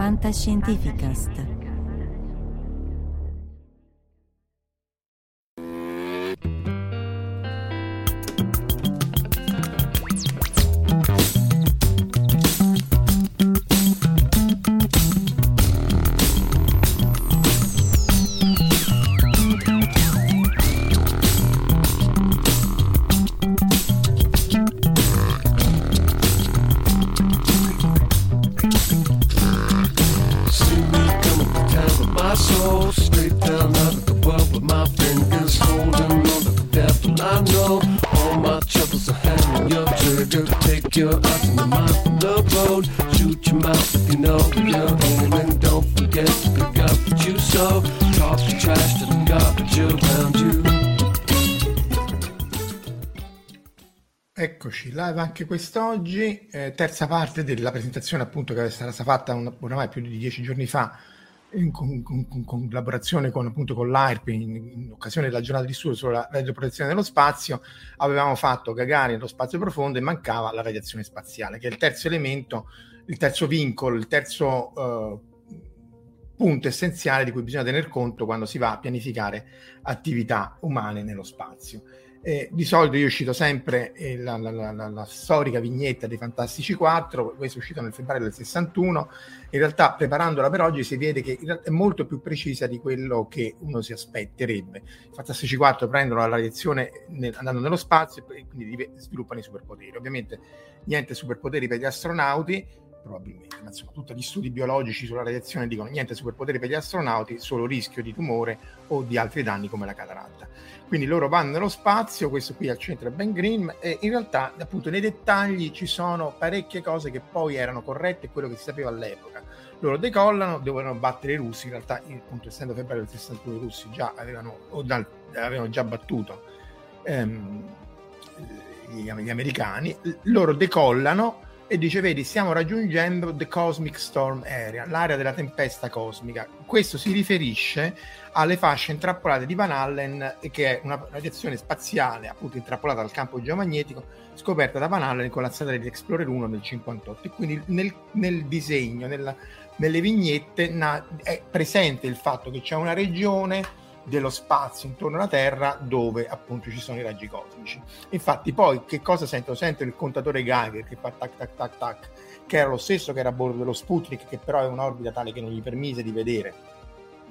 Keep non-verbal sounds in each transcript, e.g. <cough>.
Fantascientificast. You. Eccoci, live anche quest'oggi, eh, terza parte della presentazione appunto che era stata fatta un, oramai più di dieci giorni fa in, con, con- con- collaborazione con, appunto, con l'AIRP in, in occasione della giornata di studio sulla radioprotezione dello spazio, avevamo fatto Gagarin nello spazio profondo e mancava la radiazione spaziale, che è il terzo elemento, il terzo vincolo, il terzo eh, punto essenziale di cui bisogna tener conto quando si va a pianificare attività umane nello spazio. Eh, di solito io cito sempre eh, la, la- la- la- storica vignetta dei Fantastici 4, questo è uscito nel febbraio del 61, in realtà preparandola per oggi si vede che è molto più precisa di quello che uno si aspetterebbe. I Fantastici 4 prendono la radiazione nel- andando nello spazio e quindi sviluppano i superpoteri. Ovviamente niente superpoteri per gli astronauti, probabilmente, ma insomma tutti gli studi biologici sulla radiazione dicono niente superpoteri per gli astronauti, solo rischio di tumore o di altri danni come la cataratta. Quindi loro vanno nello spazio, questo qui al centro è Ben Green, e in realtà appunto nei dettagli ci sono parecchie cose che poi erano corrette, quello che si sapeva all'epoca. Loro decollano, devono battere i russi, in realtà appunto essendo febbraio del 61 i russi già avevano, o dal- avevano già battuto ehm, gli, gli americani, loro decollano e dice vedi stiamo raggiungendo the cosmic storm area l'area della tempesta cosmica. Questo si riferisce alle fasce intrappolate di Van Allen che è una radiazione spaziale appunto intrappolata dal campo geomagnetico scoperta da Van Allen con la satellite Explorer 1 nel 58 e quindi nel, nel disegno nella- nelle vignette na- è presente il fatto che c'è una regione dello spazio intorno alla Terra dove appunto ci sono i raggi cosmici. Infatti poi che cosa sento? Sento il contatore Geiger che fa tac tac tac tac, che era lo stesso che era a bordo dello Sputnik, che però è un'orbita tale che non gli permise di vedere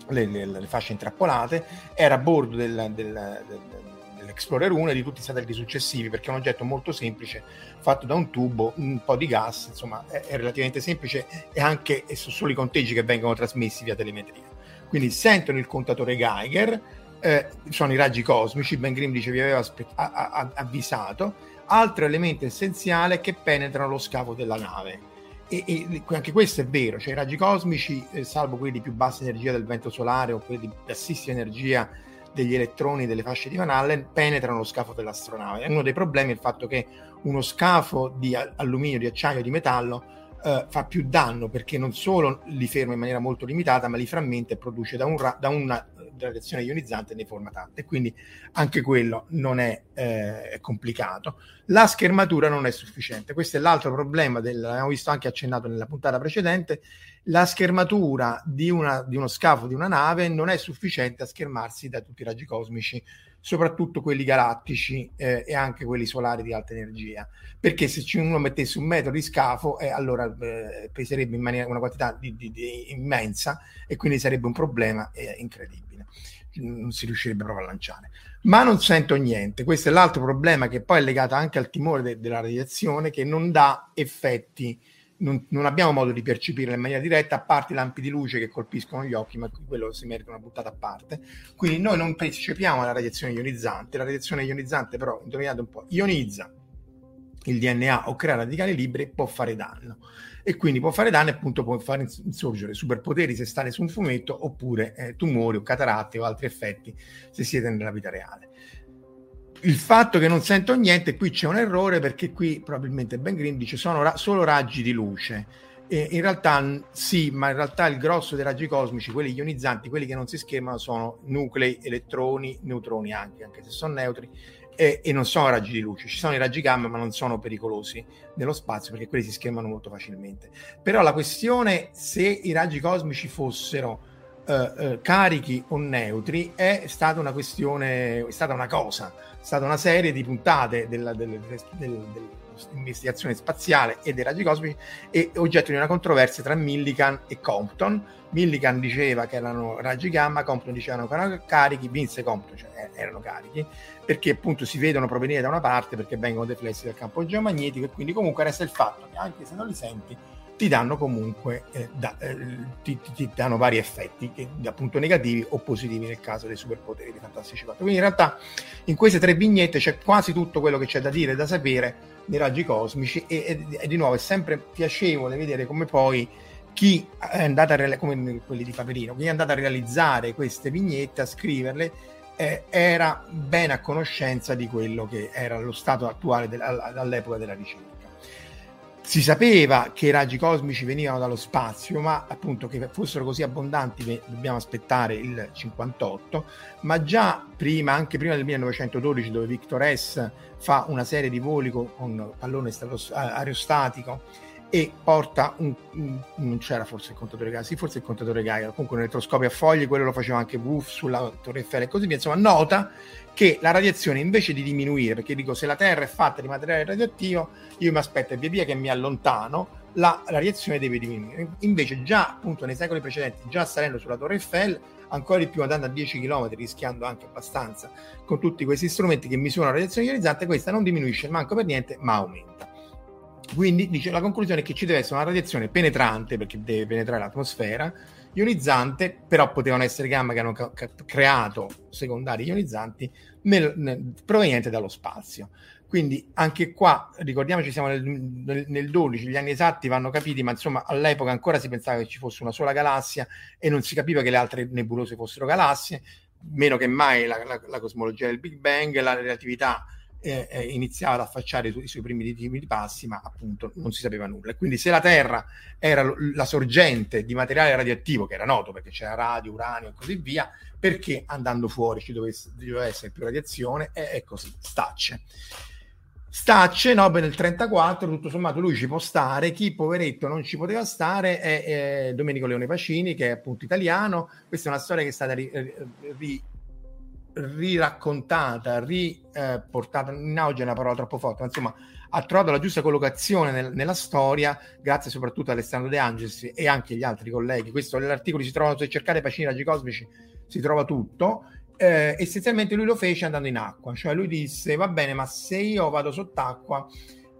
le, le- le fasce intrappolate, era a bordo del- del- del- dell'Explorer 1 e di tutti i satelliti successivi, perché è un oggetto molto semplice, fatto da un tubo, un po' di gas, insomma è, è relativamente semplice e anche sono solo i conteggi che vengono trasmessi via telemetria. Quindi sentono il contatore Geiger, eh, sono i raggi cosmici, Ben Grimm dice vi aveva aspe- a- a- avvisato, altro elemento essenziale è che penetrano lo scafo della nave. E, e anche questo è vero, cioè i raggi cosmici, eh, salvo quelli di più bassa energia del vento solare o quelli di bassissima energia degli elettroni delle fasce di Van Allen, penetrano lo scafo dell'astronave. Uno dei problemi è il fatto che uno scafo di alluminio, di acciaio, di metallo eh, fa più danno perché non solo li ferma in maniera molto limitata, ma li frammenta e produce da, un ra- da una radiazione ionizzante ne forma tante. Quindi anche quello non è, eh, complicato. La schermatura non è sufficiente. Questo è l'altro problema, del, l'abbiamo visto anche accennato nella puntata precedente. La schermatura di, una- di uno scafo di una nave non è sufficiente a schermarsi da tutti i raggi cosmici, soprattutto quelli galattici eh, e anche quelli solari di alta energia. Perché se uno mettesse un metro di scafo eh, allora eh, peserebbe in maniera una quantità di, di- di immensa e quindi sarebbe un problema eh, incredibile. Non si riuscirebbe proprio a lanciare. Ma non sento niente. Questo è l'altro problema che poi è legato anche al timore de- della radiazione che non dà effetti non, non abbiamo modo di percepirla in maniera diretta a parte i lampi di luce che colpiscono gli occhi ma quello si merita una buttata a parte. Quindi noi non percepiamo la radiazione ionizzante. La radiazione ionizzante però indovinate un po' ionizza il DNA o crea radicali liberi può fare danno. E quindi può fare danno e appunto può far insorgere superpoteri se state su un fumetto oppure eh, tumori o cataratte o altri effetti se siete nella vita reale. Il fatto che non sento niente, qui c'è un errore perché qui probabilmente Ben Green dice sono ra- solo raggi di luce. E in realtà sì, ma in realtà il grosso dei raggi cosmici, quelli ionizzanti, quelli che non si schermano, sono nuclei, elettroni, neutroni anche, anche se sono neutri, e, e, non sono raggi di luce, ci sono i raggi gamma ma non sono pericolosi nello spazio perché quelli si schermano molto facilmente. Però la questione se i raggi cosmici fossero eh, eh, carichi o neutri è stata una questione, è stata una cosa, stata una serie di puntate della, del, del, del, dell'investigazione spaziale e dei raggi cosmici e oggetto di una controversia tra Millikan e Compton. Millikan diceva che erano raggi gamma, Compton diceva che erano carichi, vinse Compton, cioè eh, erano carichi, perché appunto si vedono provenire da una parte perché vengono deflessi dal campo geomagnetico e quindi comunque resta il fatto che anche se non li senti ti danno comunque eh, da, eh, ti, ti, danno vari effetti che, appunto negativi o positivi nel caso dei superpoteri di Fantastici 4 quindi in realtà in queste tre vignette c'è quasi tutto quello che c'è da dire da sapere nei raggi cosmici e, e, e di nuovo è sempre piacevole vedere come poi chi è andato a realizzare come quelli di Paperino chi è andato a realizzare queste vignette a scriverle eh, era ben a conoscenza di quello che era lo stato attuale de- all'epoca della ricerca si sapeva che i raggi cosmici venivano dallo spazio, ma appunto che fossero così abbondanti dobbiamo aspettare il 58, ma già prima, anche prima del 1912, dove Victor S fa una serie di voli con, con pallone aerostatico e porta un, un, non c'era forse il contatore Geiger, sì forse il contatore Geiger, comunque un elettroscopio a foglie, quello lo faceva anche Wolf sulla Torre Eiffel e così via, insomma nota che la radiazione invece di diminuire, perché dico se la Terra è fatta di materiale radioattivo, io mi aspetto e via via che mi allontano, la, la radiazione deve diminuire. Invece già appunto nei secoli precedenti, già salendo sulla Torre Eiffel, ancora di più andando a 10 km, rischiando anche abbastanza con tutti questi strumenti che misurano la radiazione ionizzante, questa non diminuisce manco per niente, ma aumenta. Quindi dice la conclusione è che ci deve essere una radiazione penetrante, perché deve penetrare l'atmosfera, ionizzante, però potevano essere gamma che hanno ca- creato secondari ionizzanti nel, nel, provenienti dallo spazio. Quindi anche qua, ricordiamoci, siamo nel, nel, nel, 12, gli anni esatti vanno capiti, ma insomma all'epoca ancora si pensava che ci fosse una sola galassia e non si capiva che le altre nebulose fossero galassie, meno che mai la, la, la cosmologia del Big Bang, la relatività eh, iniziava ad affacciare i suoi primi di passi, ma appunto non si sapeva nulla. Quindi se la Terra era la sorgente di materiale radioattivo, che era noto perché c'era radio, uranio e così via, perché andando fuori ci doveva essere più radiazione? E, e così, stacce. Stacce, Nobel nel 34, tutto sommato lui ci può stare, chi poveretto non ci poteva stare è, è Domenico Leone Pacini, che è appunto italiano, questa è una storia che è stata ri, ri, riraccontata, riportata in auge è una parola troppo forte, ma insomma ha trovato la giusta collocazione nel, nella storia, grazie soprattutto a Alessandro De Angelis e anche agli altri colleghi. Questo nell'articolo si trova, se cercate Pacini Raggi Cosmici si trova tutto. Eh, essenzialmente lui lo fece andando in acqua, cioè lui disse va bene, ma se io vado sott'acqua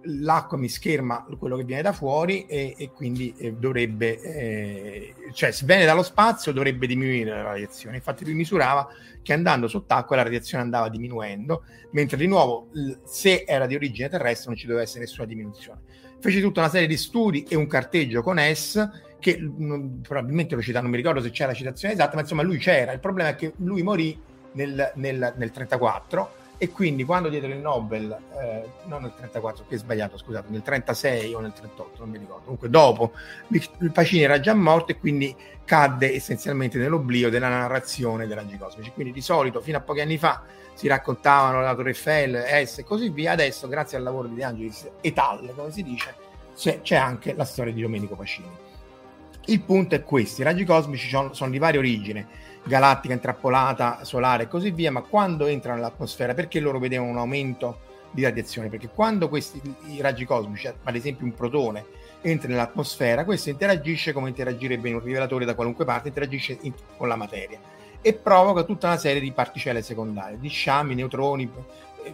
l'acqua mi scherma quello che viene da fuori e, e quindi eh, dovrebbe, eh, cioè se viene dallo spazio dovrebbe diminuire la radiazione. Infatti lui misurava che andando sott'acqua la radiazione andava diminuendo, mentre di nuovo se era di origine terrestre non ci doveva essere nessuna diminuzione. Fece tutta una serie di studi e un carteggio con S che mh, probabilmente lo cita, non mi ricordo se c'è la citazione esatta, ma insomma lui c'era. Il problema è che lui morì nel, nel, nel 34 e quindi quando diedero il Nobel, eh, non nel 34, che è sbagliato, scusate, nel 36 o nel 38, non mi ricordo, comunque dopo, il Pacini era già morto e quindi cadde essenzialmente nell'oblio della narrazione dei raggi cosmici. Quindi di solito, fino a pochi anni fa, si raccontavano la Torre Eiffel, S e così via, adesso grazie al lavoro di De Angelis et al, come si dice, c'è, anche la storia di Domenico Pacini. Il punto è questo, i raggi cosmici sono di varia origine, galattica intrappolata, solare e così via, ma quando entrano nell'atmosfera, perché loro vedevano un aumento di radiazione? Perché quando questi raggi cosmici, ad esempio un protone, entra nell'atmosfera, questo interagisce come interagirebbe in un rivelatore da qualunque parte, interagisce in, con la materia e provoca tutta una serie di particelle secondarie, di sciami, neutroni, eh,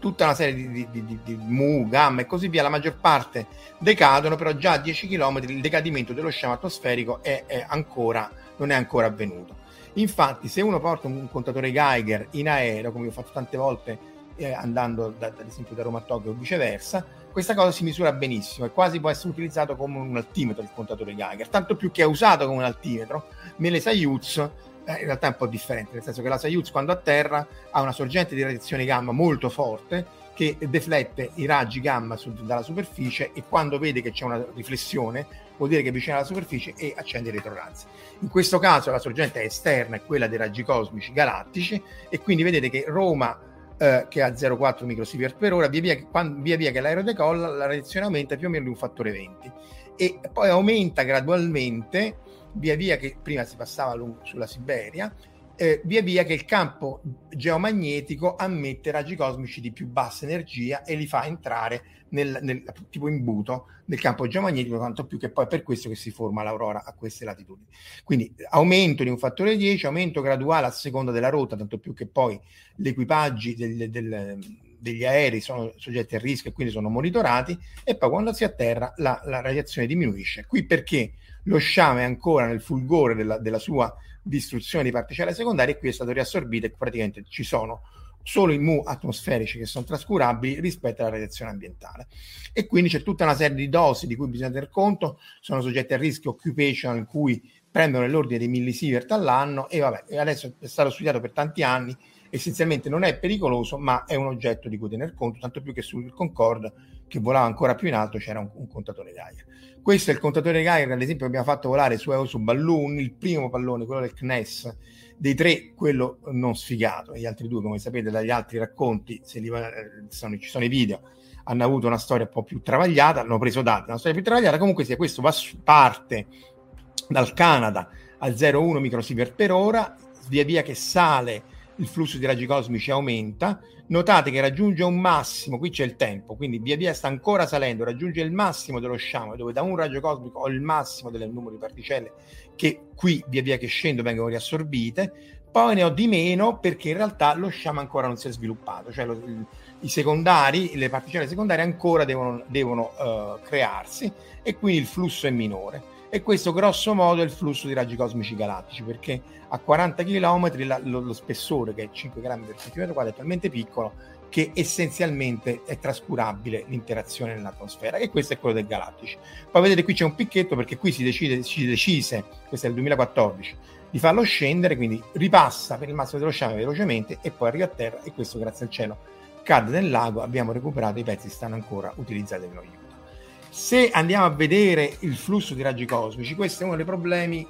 tutta una serie di, di, di, di, mu, gamma e così via. La maggior parte decadono, però già a 10 km il decadimento dello sciame atmosferico è, è ancora, non è ancora avvenuto. Infatti, se uno porta un contatore Geiger in aereo, come ho fatto tante volte eh, andando da, ad esempio da Roma a Tokyo o viceversa, questa cosa si misura benissimo e quasi può essere utilizzato come un altimetro il contatore Geiger, tanto più che è usato come un altimetro. Nelle Soyuz eh, in realtà è un po' differente, nel senso che la Soyuz quando atterra ha una sorgente di radiazione gamma molto forte che deflette i raggi gamma su, dalla superficie e quando vede che c'è una riflessione vuol dire che è vicino alla superficie e accende i retrorazzi. In questo caso la sorgente è esterna, è quella dei raggi cosmici galattici e quindi vedete che Roma eh, che ha 0,4 microsievert per ora, via via, quando, via via che l'aereo decolla la radiazione aumenta più o meno di un fattore 20 e poi aumenta gradualmente via via che prima si passava sulla Siberia eh, via via che il campo geomagnetico ammette raggi cosmici di più bassa energia e li fa entrare nel, nel tipo imbuto del campo geomagnetico, tanto più che poi è per questo che si forma l'aurora a queste latitudini. Quindi aumento di un fattore 10, aumento graduale a seconda della rotta, tanto più che poi gli equipaggi del, del, degli aerei sono soggetti a rischio e quindi sono monitorati e poi quando si atterra la, la radiazione diminuisce. Qui perché lo sciame è ancora nel fulgore della, della sua distruzione di particelle secondarie e qui è stato riassorbito e praticamente ci sono solo i mu atmosferici che sono trascurabili rispetto alla radiazione ambientale. E quindi c'è tutta una serie di dosi di cui bisogna tener conto, sono soggetti a rischio occupational in cui prendono nell'ordine dei millisievert all'anno e vabbè, adesso è stato studiato per tanti anni, essenzialmente non è pericoloso, ma è un oggetto di cui tener conto, tanto più che sul Concorde, che volava ancora più in alto, c'era un, un contatore Geiger. Questo è il contatore Geiger, ad esempio, abbiamo fatto volare su, su Balloon, il primo pallone, quello del CNES, dei tre, quello non sfigato. E gli altri due, come sapete dagli altri racconti, se li, sono, ci sono i video, hanno avuto una storia un po' più travagliata, hanno preso dati, una storia più travagliata. Comunque, sia questo va parte dal Canada al 0,1 microsievert per ora, via via che sale il flusso di raggi cosmici aumenta, notate che raggiunge un massimo, qui c'è il tempo, quindi via via sta ancora salendo, raggiunge il massimo dello sciame, dove da un raggio cosmico ho il massimo del numero di particelle che qui via via che scendo vengono riassorbite, poi ne ho di meno perché in realtà lo sciame ancora non si è sviluppato, cioè lo, i secondari, le particelle secondarie ancora devono, devono uh, crearsi e quindi il flusso è minore e questo grosso modo è il flusso di raggi cosmici galattici perché a 40 km la, lo, lo, spessore che è 5 grammi per centimetro quadro è talmente piccolo che essenzialmente è trascurabile l'interazione nell'atmosfera e questo è quello dei galattici. Poi vedete qui c'è un picchetto perché qui si decide si decise questo è il 2014 di farlo scendere quindi ripassa per il massimo dello sciame velocemente e poi arriva a terra e questo grazie al cielo cade nel lago abbiamo recuperato i pezzi stanno ancora utilizzati noi se andiamo a vedere il flusso di raggi cosmici, questo è uno dei problemi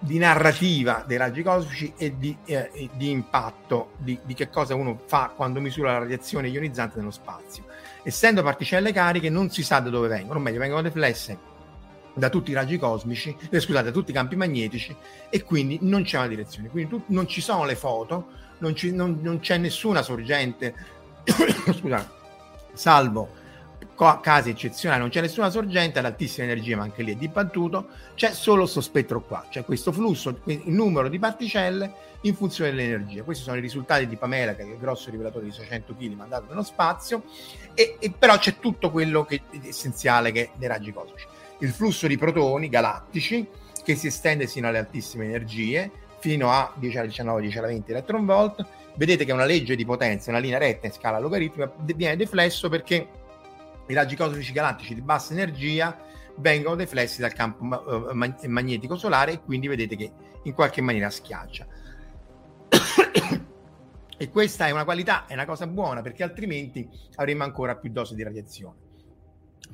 di narrativa dei raggi cosmici e di, eh, di impatto di, di, che cosa uno fa quando misura la radiazione ionizzante nello spazio. Essendo particelle cariche non si sa da dove vengono, o meglio vengono deflesse da tutti i raggi cosmici, eh, scusate, da tutti i campi magnetici e quindi non c'è una direzione. Quindi tu, non ci sono le foto, non, ci, non, non c'è nessuna sorgente, <coughs> scusate, salvo casi eccezionali, non c'è nessuna sorgente ad altissima energia, ma anche lì è dibattuto, c'è solo questo spettro qua, c'è questo flusso, il numero di particelle in funzione dell'energia. Questi sono i risultati di Pamela, che è il grosso rivelatore di 600 kg mandato nello spazio, e, e però c'è tutto quello che è essenziale che dei raggi cosmici. Il flusso di protoni galattici che si estende sino alle altissime energie, fino a 10 alla 19, 10 alla 20 electron volt. Vedete che è una legge di potenza, una linea retta in scala logaritmica, viene deflesso perché raggi cosmici galattici di bassa energia vengono deflessi dal campo eh, magnetico solare e quindi vedete che in qualche maniera schiaccia. e questa è una qualità, è una cosa buona perché altrimenti avremmo ancora più dosi di radiazione.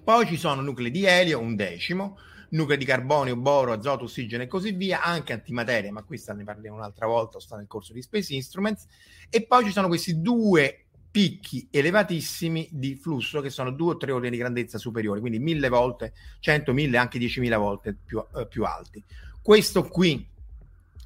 Poi ci sono nuclei di elio, un decimo, nuclei di carbonio, boro, azoto, ossigeno e così via, anche antimateria, ma questa ne parliamo un'altra volta, sta nel corso di Space Instruments. E poi ci sono questi due picchi elevatissimi di flusso che sono due o tre ordini di grandezza superiori, quindi mille volte, cento, mille, anche diecimila volte più, eh, più alti. Questo qui,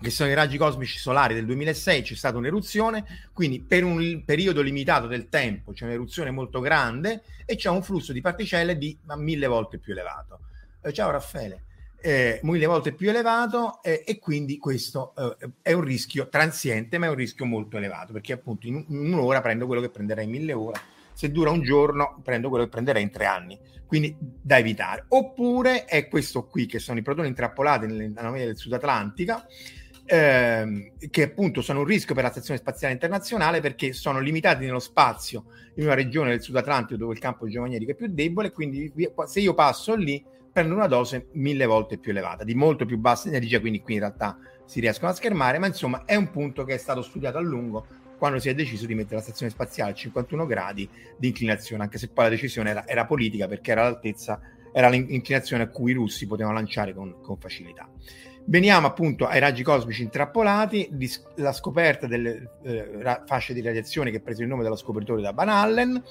che sono i raggi cosmici solari del 2006, c'è stata un'eruzione, quindi per un periodo limitato del tempo c'è un'eruzione molto grande e c'è un flusso di particelle di mille volte più elevato. Eh, ciao Raffaele eh, mille volte più elevato eh, e quindi questo eh, è un rischio transiente ma è un rischio molto elevato perché appunto in, in, un'ora prendo quello che prenderei in mille ore se dura un giorno prendo quello che prenderei in tre anni quindi da evitare. Oppure è questo qui che sono i protoni intrappolati nell'anomalia del Sud Atlantica ehm, che appunto sono un rischio per la Stazione Spaziale Internazionale perché sono limitati nello spazio in una regione del Sud Atlantico dove il campo geomagnetico è più debole, quindi se io passo lì prendo una dose mille volte più elevata, di molto più bassa energia, quindi qui in realtà si riescono a schermare, ma insomma è un punto che è stato studiato a lungo quando si è deciso di mettere la stazione spaziale a 51 gradi di inclinazione, anche se poi la decisione era, era politica perché era l'altezza, era l'inclinazione a cui i russi potevano lanciare con, con facilità. Veniamo appunto ai raggi cosmici intrappolati, la scoperta delle eh, fasce di radiazione che ha preso il nome dello scopritore da Van Allen.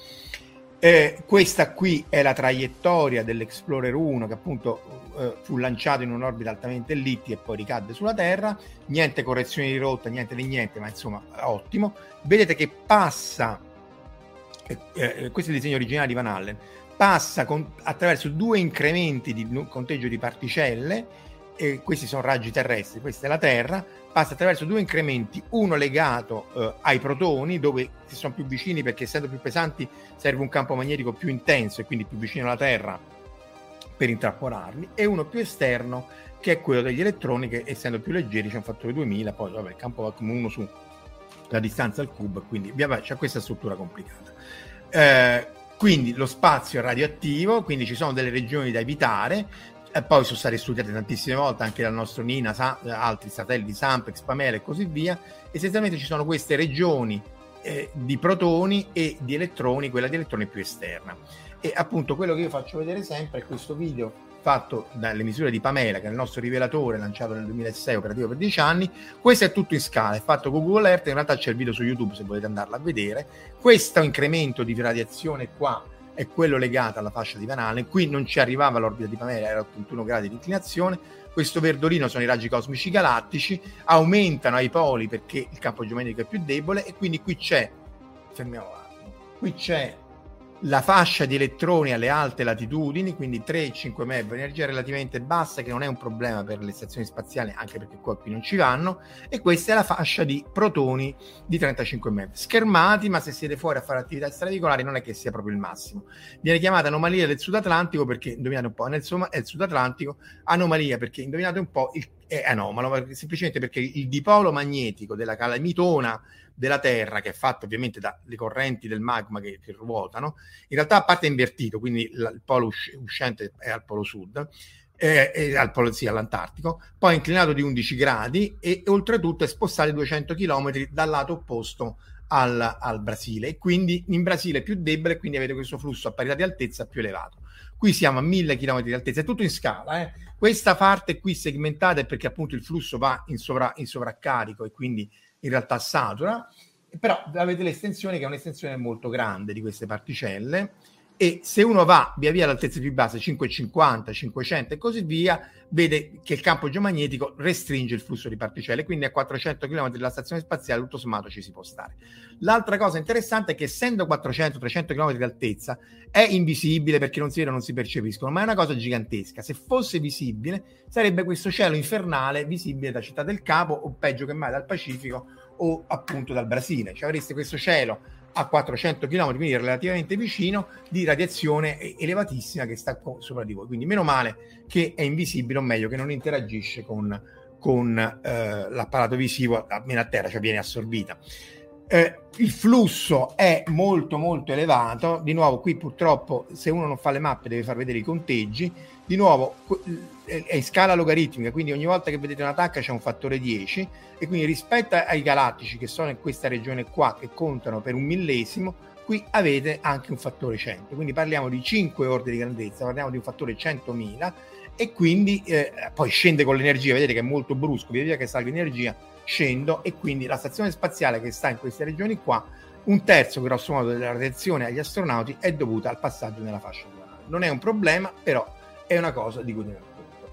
Eh, questa qui è la traiettoria dell'Explorer 1 che appunto eh, fu lanciato in un'orbita altamente ellittica e poi ricadde sulla Terra. Niente correzioni di rotta, niente di niente, ma insomma ottimo. Vedete che passa, eh, eh, questo è il disegno originale di Van Allen, passa con, attraverso due incrementi di conteggio di particelle e questi sono raggi terrestri, questa è la Terra, passa attraverso due incrementi, uno legato eh, ai protoni, dove si sono più vicini perché essendo più pesanti serve un campo magnetico più intenso e quindi più vicino alla Terra per intrappolarli, e uno più esterno che è quello degli elettroni che essendo più leggeri c'è un fattore 2000, poi vabbè, il campo va come uno su la distanza al cubo, quindi vabbè, c'è questa struttura complicata. Eh, quindi lo spazio è radioattivo, quindi ci sono delle regioni da evitare, e poi sono state studiate tantissime volte anche dal nostro Nina, sa- altri satelliti Sampex, Pamela e così via. Essenzialmente ci sono queste regioni eh, di protoni e di elettroni, quella di elettroni più esterna. E appunto quello che io faccio vedere sempre è questo video fatto dalle misure di Pamela, che è il nostro rivelatore lanciato nel 2006, operativo per 10 anni. Questo è tutto in scala, è fatto con Google Earth, in realtà c'è il video su YouTube se volete andarlo a vedere. Questo incremento di radiazione qua è quello legato alla fascia di Van Allen. Qui non ci arrivava l'orbita di Pamela, era 81 gradi di inclinazione. Questo verdolino sono i raggi cosmici galattici, aumentano ai poli perché il campo geometrico è più debole e quindi qui c'è, fermiamo qui c'è la fascia di elettroni alle alte latitudini, quindi 3-5 MeV, energia relativamente bassa che non è un problema per le stazioni spaziali, anche perché qua qui non ci vanno, e questa è la fascia di protoni di 35 MeV. Schermati, ma se siete fuori a fare attività extraregolari non è che sia proprio il massimo. Viene chiamata anomalia del Sud Atlantico perché, indovinate un po', insomma, è il Sud Atlantico, anomalia perché, indovinate un po', il, è anomalo, semplicemente perché il dipolo magnetico della calamitona della Terra, che è fatto ovviamente dalle correnti del magma che, che ruotano, in realtà a parte invertito, quindi la, il polo uscente è al polo sud, eh, eh, al polo, sì, all'Antartico, poi è inclinato di 11 gradi e, e oltretutto è spostato 200 km dal lato opposto al, al, Brasile e quindi in Brasile è più debole quindi avete questo flusso a parità di altezza più elevato. Qui siamo a 1000 km di altezza, è tutto in scala. Eh. Questa parte qui segmentata è perché appunto il flusso va in, sovra, in sovraccarico e quindi in realtà satura, però avete l'estensione che è un'estensione molto grande di queste particelle e se uno va via via all'altezza più bassa 550, 500 e così via, vede che il campo geomagnetico restringe il flusso di particelle, quindi a 400 km dalla stazione spaziale tutto sommato ci si può stare. L'altra cosa interessante è che essendo 400-300 km di altezza è invisibile perché non si vedono, non si percepiscono, ma è una cosa gigantesca. Se fosse visibile sarebbe questo cielo infernale visibile da Città del Capo o peggio che mai dal Pacifico o appunto dal Brasile. Cioè avreste questo cielo a 400 km, quindi relativamente vicino, di radiazione elevatissima che sta sopra di voi. Quindi meno male che è invisibile, o meglio che non interagisce con, con eh, l'apparato visivo, almeno a terra, cioè viene assorbita. Eh, il flusso è molto molto elevato, di nuovo qui purtroppo se uno non fa le mappe deve far vedere i conteggi, di nuovo è in scala logaritmica, quindi ogni volta che vedete una tacca c'è un fattore 10 e quindi rispetto ai galattici che sono in questa regione qua che contano per un millesimo, qui avete anche un fattore 100, quindi parliamo di 5 ordini di grandezza, parliamo di un fattore 100.000 e quindi eh, poi scende con l'energia, vedete che è molto brusco, via via che salga l'energia scendo e quindi la stazione spaziale che sta in queste regioni qua, un terzo grosso modo della radiazione agli astronauti è dovuta al passaggio nella fascia lunare. Non è un problema, però è una cosa di cui tenere conto.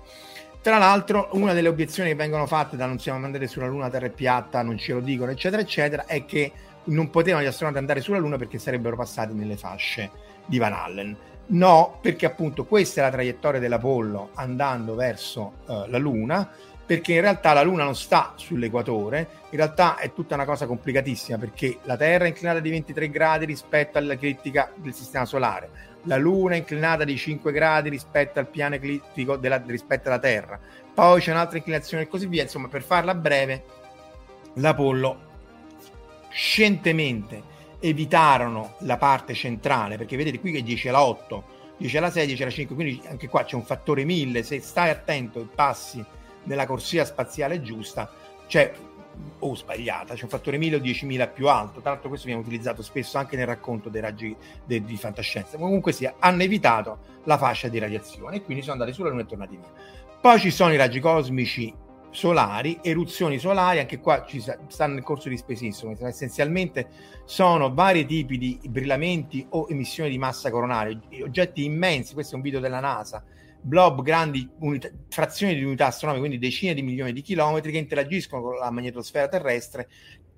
Tra l'altro, una delle obiezioni che vengono fatte da non siamo andati sulla Luna, Terra è piatta, non ce lo dicono, eccetera, eccetera, è che non potevano gli astronauti andare sulla Luna perché sarebbero passati nelle fasce di Van Allen. No, perché appunto questa è la traiettoria dell'Apollo andando verso uh, la Luna perché in realtà la Luna non sta sull'equatore, in realtà è tutta una cosa complicatissima perché la Terra è inclinata di 23 gradi rispetto all'eclittica del Sistema Solare, la Luna è inclinata di 5 gradi rispetto al piano eclittico della, rispetto alla Terra, poi c'è un'altra inclinazione e così via, insomma per farla breve, l'Apollo scientemente evitarono la parte centrale, perché vedete qui che 10 alla 8, 10 alla 6, 10 alla 5, quindi anche qua c'è un fattore 1000, se stai attento e passi nella corsia spaziale giusta, c'è o sbagliata, c'è un fattore 1000 o 10.000 più alto. L'altro, questo viene utilizzato spesso anche nel racconto dei raggi de, di fantascienza. Comunque sia, hanno evitato la fascia di radiazione e quindi sono andati sulla Luna e tornati via. Poi ci sono i raggi cosmici solari, eruzioni solari, anche qua ci stanno nel corso di spesissimo, essenzialmente sono vari tipi di brillamenti o emissioni di massa coronale, oggetti immensi, questo è un video della NASA, blob grandi unità, frazioni di unità astronomiche, quindi decine di milioni di chilometri che interagiscono con la magnetosfera terrestre,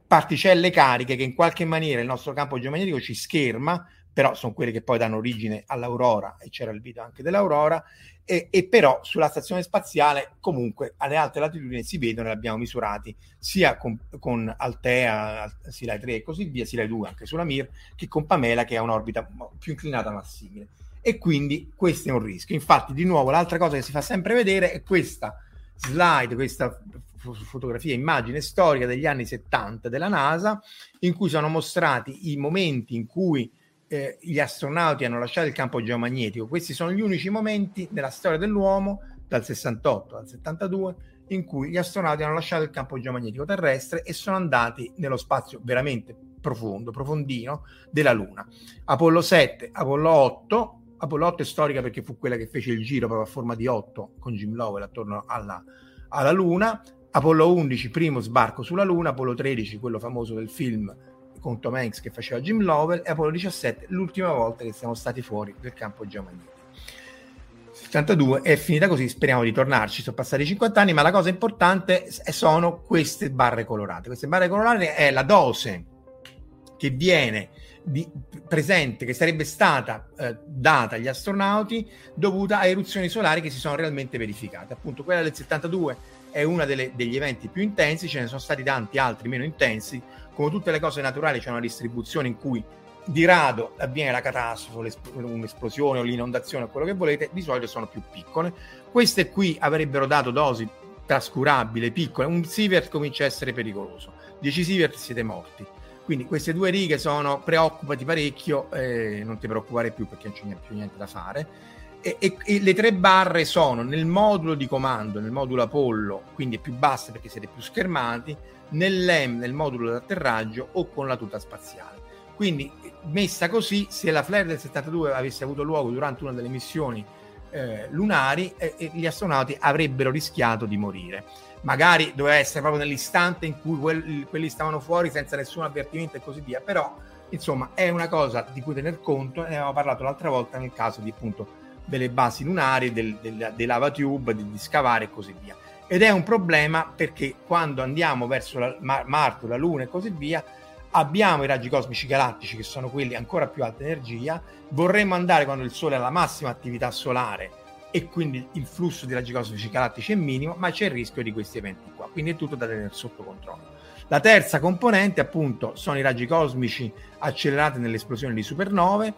particelle cariche che in qualche maniera il nostro campo geomagnetico ci scherma, però sono quelle che poi danno origine all'aurora, e c'era il video anche dell'aurora, e, e, però sulla stazione spaziale comunque alle alte latitudini si vedono e abbiamo misurati sia con, con Altea, Silai 3 e così via, Silai 2 anche sulla Mir, che con Pamela che ha un'orbita più inclinata ma simile. E quindi questo è un rischio. Infatti, di nuovo, l'altra cosa che si fa sempre vedere è questa slide, questa fotografia, immagine storica degli anni 70 della NASA, in cui sono mostrati i momenti in cui eh, gli astronauti hanno lasciato il campo geomagnetico. Questi sono gli unici momenti nella storia dell'uomo, dal 68 al 72, in cui gli astronauti hanno lasciato il campo geomagnetico terrestre e sono andati nello spazio veramente profondo, profondino della Luna. Apollo 7, Apollo 8, Apollo 8 è storica perché fu quella che fece il giro proprio a forma di 8 con Jim Lovell attorno alla, alla Luna. Apollo 11, primo sbarco sulla Luna, Apollo 13, quello famoso del film con Tom Hanks che faceva Jim Lovell e Apollo 17 l'ultima volta che siamo stati fuori del campo geomagnetico. 72 è finita così, speriamo di tornarci, sono passati 50 anni, ma la cosa importante sono queste barre colorate. Queste barre colorate è la dose che viene di, presente, che sarebbe stata eh, data agli astronauti dovuta a eruzioni solari che si sono realmente verificate. Appunto, quella del 72 è uno degli eventi più intensi, ce ne sono stati tanti altri meno intensi, come tutte le cose naturali c'è una distribuzione in cui di rado avviene la catastrofe, un'esplosione o l'inondazione o quello che volete, di solito sono più piccole. Queste qui avrebbero dato dosi trascurabili, piccole. Un sievert comincia a essere pericoloso. 10 sievert siete morti. Quindi queste due righe sono preoccupati parecchio, eh, non ti preoccupare più perché non c'è più niente da fare. E, e, e, le tre barre sono nel modulo di comando, nel modulo Apollo, quindi più bassa perché siete più schermati, nell'EM, nel modulo d'atterraggio o con la tuta spaziale. Quindi messa così, se la flare del 72 avesse avuto luogo durante una delle missioni eh, lunari, eh, gli astronauti avrebbero rischiato di morire. Magari doveva essere proprio nell'istante in cui quelli, quelli stavano fuori senza nessun avvertimento e così via, però insomma è una cosa di cui tener conto, ne avevamo parlato l'altra volta nel caso di appunto delle basi lunari, del, del, dei lava tube, di, di scavare e così via. Ed è un problema perché quando andiamo verso la, Marte, la Luna e così via, abbiamo i raggi cosmici galattici che sono quelli ancora più alta energia, vorremmo andare quando il Sole ha la massima attività solare e quindi il flusso di raggi cosmici galattici è minimo, ma c'è il rischio di questi eventi qua, quindi è tutto da tenere sotto controllo. La terza componente appunto sono i raggi cosmici accelerati nell'esplosione di supernove,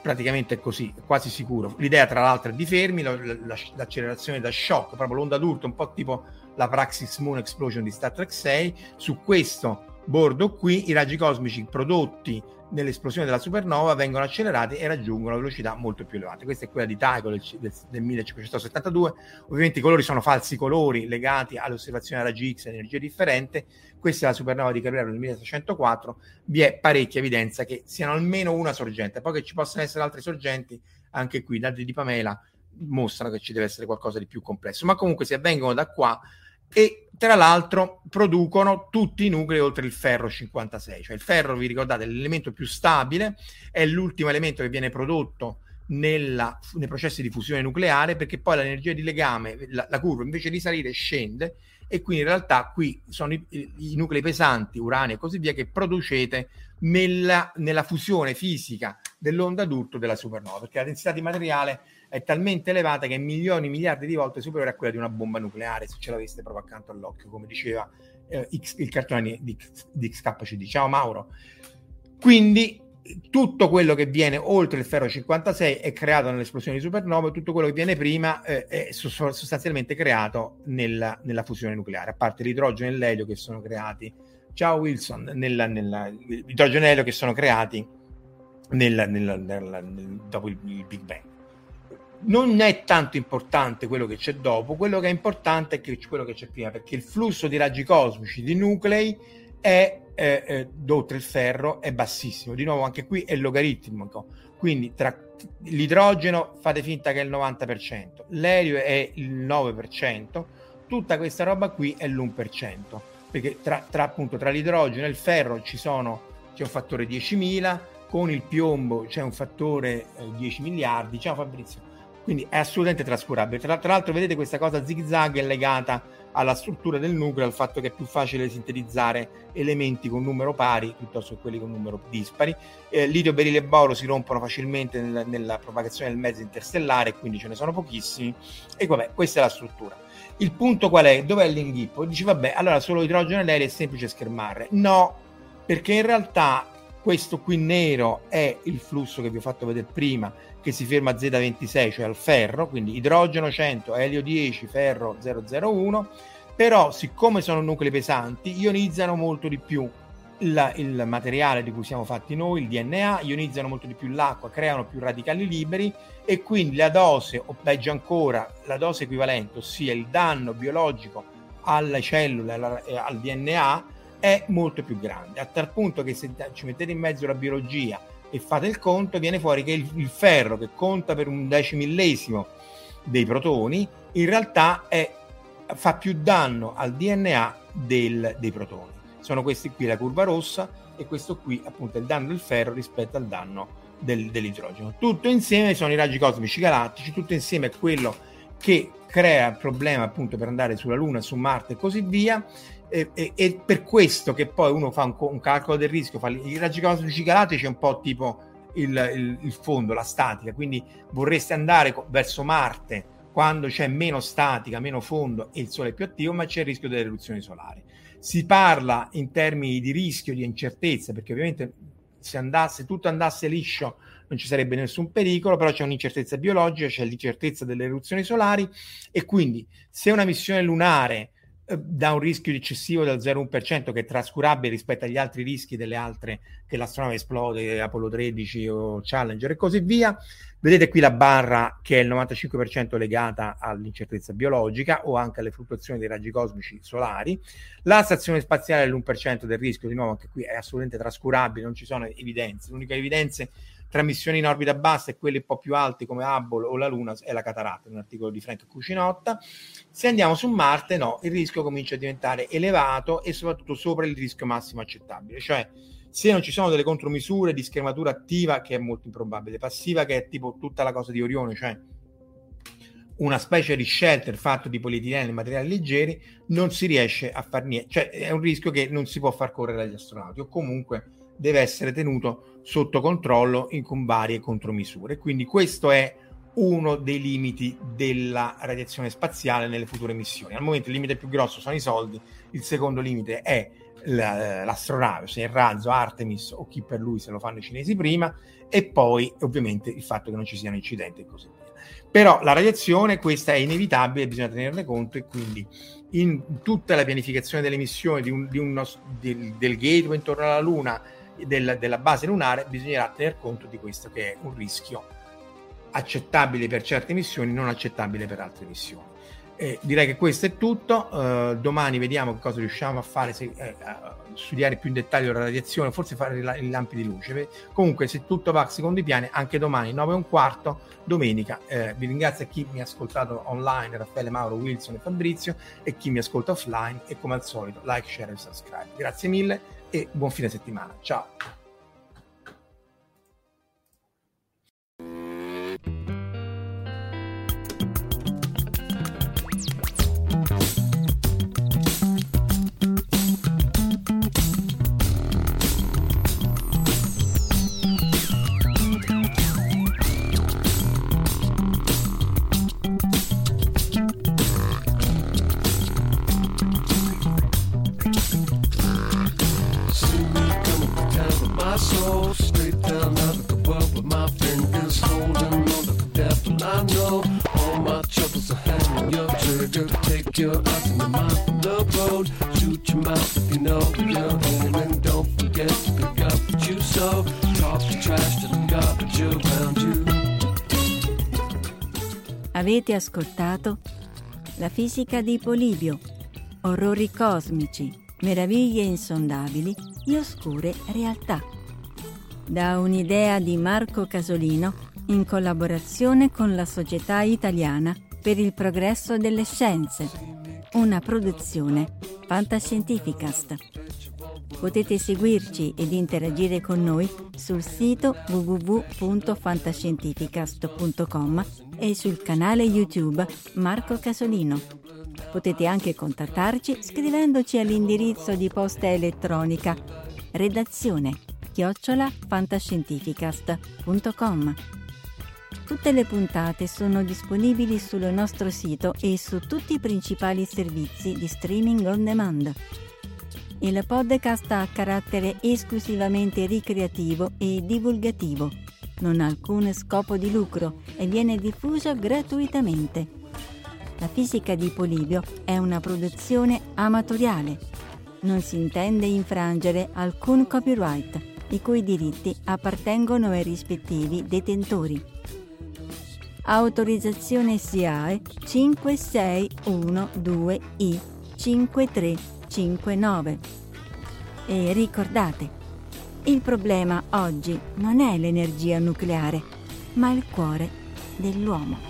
praticamente è così, quasi sicuro. L'idea, tra l'altro, è di fermi, la, la, l'accelerazione da shock, proprio l'onda d'urto, un po' tipo la Praxis Moon Explosion di Star Trek 6. Su questo bordo qui i raggi cosmici prodotti nell'esplosione della supernova vengono accelerati e raggiungono velocità molto più elevate. Questa è quella di Tycho del, del, del 1572. Ovviamente i colori sono falsi colori legati alle osservazioni a raggi X e energia differente. Questa è la supernova di Cabrera del 1604. Vi è parecchia evidenza che siano almeno una sorgente. Poi che ci possano essere altre sorgenti, anche qui, dati di Pamela mostrano che ci deve essere qualcosa di più complesso. Ma comunque se avvengono da qua e tra l'altro producono tutti i nuclei oltre il ferro 56, cioè il ferro, vi ricordate, è l'elemento più stabile, è l'ultimo elemento che viene prodotto nella, nei processi di fusione nucleare perché poi l'energia di legame, la, la, curva invece di salire scende. E quindi in realtà qui sono i, i nuclei pesanti, uranio e così via che producete nella, nella fusione fisica dell'onda d'urto della supernova. Perché la densità di materiale è talmente elevata che è milioni, miliardi di volte superiore a quella di una bomba nucleare, se ce l'aveste proprio accanto all'occhio, come diceva eh, X, il cartone di, di XKCD. Ciao Mauro. Quindi tutto quello che viene oltre il ferro 56 è creato nell'esplosione di supernova, tutto quello che viene prima eh, è sostanzialmente creato nella, nella, fusione nucleare, a parte l'idrogeno e l'elio che sono creati. Ciao Wilson, nella, nella, l'idrogeno e l'elio che sono creati dopo il, il, Big Bang. Non è tanto importante quello che c'è dopo, quello che è importante è quello che c'è prima, perché il flusso di raggi cosmici di nuclei è eh, eh, oltre il ferro è bassissimo. Di nuovo, anche qui è logaritmico. Quindi tra l'idrogeno fate finta che è il 90%, l'elio è il 9%, tutta questa roba qui è l'1%. Perché tra, tra, appunto, tra l'idrogeno e il ferro ci sono, c'è un fattore 10.000, con il piombo c'è un fattore eh, 10 miliardi. Ciao Fabrizio. Quindi è assolutamente trascurabile. Tra, tra l'altro, vedete questa cosa zig zag è legata alla struttura del nucleo, al fatto che è più facile sintetizzare elementi con numero pari piuttosto che quelli con numero dispari. Eh, litio, berile e boro si rompono facilmente nel, nella propagazione del mezzo interstellare, quindi ce ne sono pochissimi. E vabbè, questa è la struttura. Il punto qual è? Dov'è l'inghippo? Dici, vabbè, allora solo idrogeno e l'aereo è semplice schermare. No, perché in realtà questo qui nero è il flusso che vi ho fatto vedere prima, che si ferma a Z26, cioè al ferro, quindi idrogeno 100, elio 10, ferro 001, però siccome sono nuclei pesanti, ionizzano molto di più il, il, materiale di cui siamo fatti noi, il DNA, ionizzano molto di più l'acqua, creano più radicali liberi e quindi la dose, o peggio ancora, la dose equivalente, ossia il danno biologico alle cellule, alla, al DNA, è molto più grande, a tal punto che se ci mettete in mezzo la biologia e fate il conto, viene fuori che il, il ferro che conta per un decimillesimo dei protoni, in realtà è, fa più danno al DNA del, dei protoni. Sono questi qui la curva rossa e questo qui appunto è il danno del ferro rispetto al danno del, dell'idrogeno. Tutto insieme sono i raggi cosmici galattici, tutto insieme è quello che crea il problema appunto per andare sulla Luna, su Marte e così via e, e, e, per questo che poi uno fa un, un calcolo del rischio, fa raggi cosmici galattici è un po' tipo il, il, il, fondo, la statica, quindi vorreste andare verso Marte quando c'è meno statica, meno fondo e il Sole è più attivo, ma c'è il rischio delle eruzioni solari. Si parla in termini di rischio, di incertezza, perché ovviamente se andasse, tutto andasse liscio non ci sarebbe nessun pericolo, però c'è un'incertezza biologica, c'è l'incertezza delle eruzioni solari e quindi se una missione lunare da un rischio eccessivo del 0,1% che è trascurabile rispetto agli altri rischi delle altre che l'astronave esplode, Apollo 13 o Challenger e così via. Vedete qui la barra che è il 95% legata all'incertezza biologica o anche alle fluttuazioni dei raggi cosmici solari. La stazione spaziale è l'1% del rischio, di nuovo anche qui è assolutamente trascurabile, non ci sono evidenze. L'unica evidenza tra missioni in orbita bassa e quelli un po' più alti come Hubble o la Luna è la cataratta, un articolo di Frank Cucinotta. Se andiamo su Marte, no, il rischio comincia a diventare elevato e soprattutto sopra il rischio massimo accettabile, cioè se non ci sono delle contromisure di schermatura attiva, che è molto improbabile, passiva, che è tipo tutta la cosa di Orione, cioè una specie di shelter fatto di polietilene e materiali leggeri, non si riesce a far niente, cioè è un rischio che non si può far correre agli astronauti o comunque deve essere tenuto sotto controllo in, con varie contromisure. Quindi questo è uno dei limiti della radiazione spaziale nelle future missioni. Al momento il limite più grosso sono i soldi, il secondo limite è l'astronave, se il razzo Artemis o chi per lui se lo fanno i cinesi prima, e poi ovviamente il fatto che non ci siano incidenti e così via. Però la radiazione, questa è inevitabile, bisogna tenerne conto e quindi in tutta la pianificazione delle missioni di un, di uno, del, del gateway intorno alla Luna del, della base lunare bisognerà tener conto di questo che è un rischio accettabile per certe missioni, non accettabile per altre missioni. Eh, direi che questo è tutto. Uh, domani vediamo che cosa riusciamo a fare, se, eh, a studiare più in dettaglio la radiazione, forse fare i lampi di luce. Comunque, se tutto va secondo i piani, anche domani 9 e un quarto, domenica. Eh, vi ringrazio a chi mi ha ascoltato online, Raffaele Mauro, Wilson e Fabrizio, e chi mi ascolta offline. E come al solito, like, share e subscribe. Grazie mille e buon fine settimana. Ciao. Avete ascoltato La fisica di Polibio, orrori cosmici, meraviglie insondabili e oscure realtà. Da un'idea di Marco Casolino in collaborazione con la Società Italiana per il Progresso delle Scienze, una produzione Fantascientificast. Potete seguirci ed interagire con noi sul sito www.fantascientificast.com e sul canale YouTube Marco Casolino. Potete anche contattarci scrivendoci all'indirizzo di posta elettronica redazione chiocciola fantascientificast.com. Tutte le puntate sono disponibili sul nostro sito e su tutti i principali servizi di streaming on demand. Il podcast ha carattere esclusivamente ricreativo e divulgativo. Non ha alcun scopo di lucro e viene diffuso gratuitamente. La fisica di Polibio è una produzione amatoriale. Non si intende infrangere alcun copyright, i cui diritti appartengono ai rispettivi detentori. Autorizzazione SIAE 5612I 5359. E ricordate, il problema oggi non è l'energia nucleare, ma il cuore dell'uomo.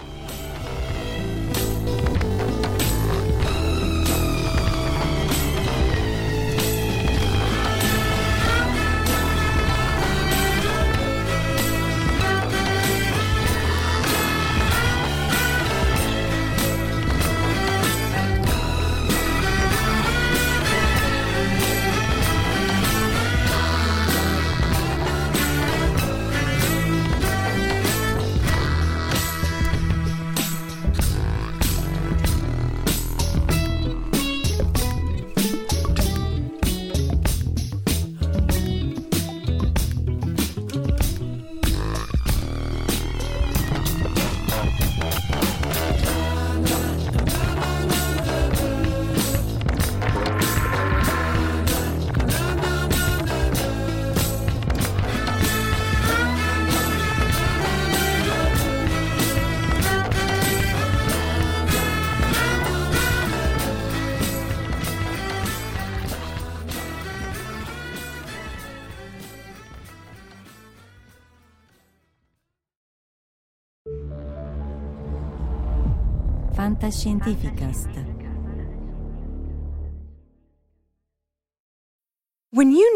Fantascientificast.